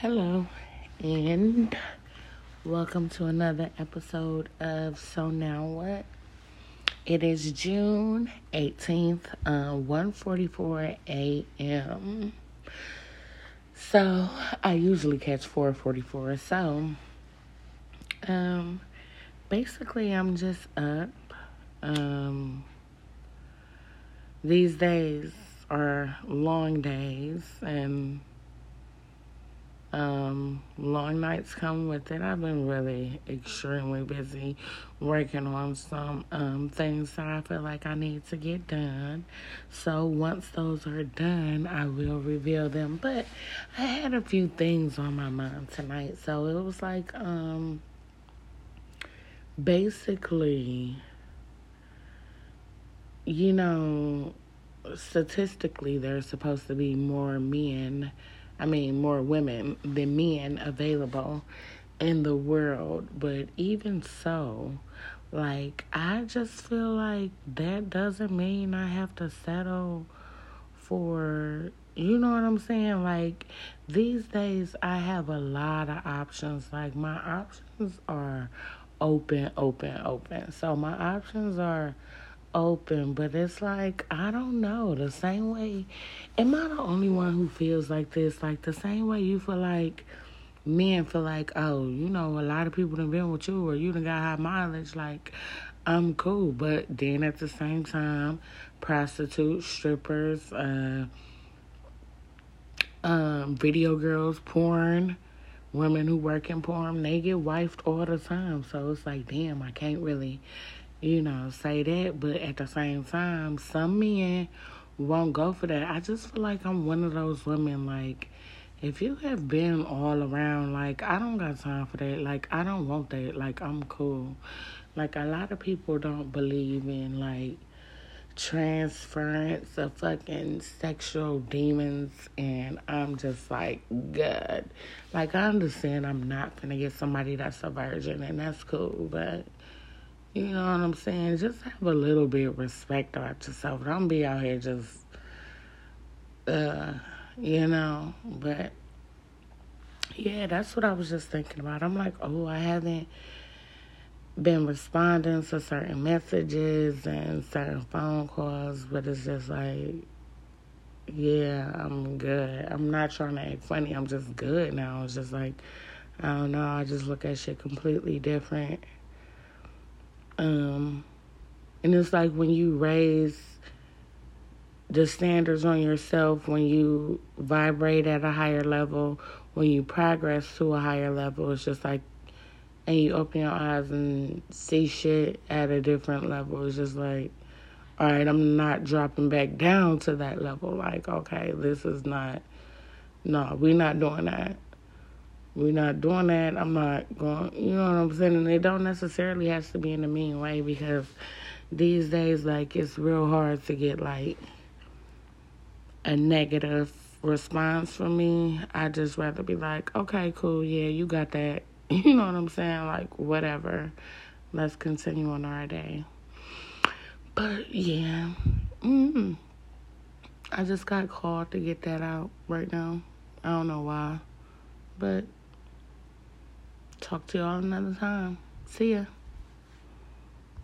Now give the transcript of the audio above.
Hello, and welcome to another episode of So Now What. It is June 18th, uh, 1.44 a.m. So, I usually catch 4.44, so, um, basically I'm just up. Um, these days are long days, and um, long nights come with it. I've been really extremely busy working on some um, things that I feel like I need to get done. So once those are done, I will reveal them. But I had a few things on my mind tonight, so it was like um, basically, you know, statistically, there's supposed to be more men I mean, more women than men available in the world. But even so, like, I just feel like that doesn't mean I have to settle for, you know what I'm saying? Like, these days, I have a lot of options. Like, my options are open, open, open. So, my options are open, but it's like I don't know. The same way, am I the only one who feels like this? Like the same way you feel like men feel like, oh, you know, a lot of people done been with you, or you done got high mileage. Like I'm cool, but then at the same time, prostitutes, strippers, uh, um, video girls, porn. Women who work in porn, they get wifed all the time. So it's like, damn, I can't really you know, say that, but at the same time, some men won't go for that. I just feel like I'm one of those women, like, if you have been all around, like, I don't got time for that. Like, I don't want that. Like, I'm cool. Like, a lot of people don't believe in, like, transference of fucking sexual demons and I'm just like God. Like I understand I'm not gonna get somebody that's a virgin and that's cool, but you know what I'm saying? Just have a little bit of respect about yourself. Don't be out here just, uh, you know. But yeah, that's what I was just thinking about. I'm like, oh, I haven't been responding to certain messages and certain phone calls, but it's just like, yeah, I'm good. I'm not trying to act funny. I'm just good now. It's just like, I don't know. I just look at shit completely different. Um, and it's like when you raise the standards on yourself, when you vibrate at a higher level, when you progress to a higher level, it's just like, and you open your eyes and see shit at a different level. It's just like, all right, I'm not dropping back down to that level. Like, okay, this is not, no, we're not doing that. We're not doing that. I'm not going, you know what I'm saying? And it don't necessarily has to be in a mean way because these days, like, it's real hard to get, like, a negative response from me. I just rather be like, okay, cool, yeah, you got that. You know what I'm saying? Like, whatever. Let's continue on our day. But, yeah. Mm-hmm. I just got called to get that out right now. I don't know why. But Talk to y'all another time. See ya.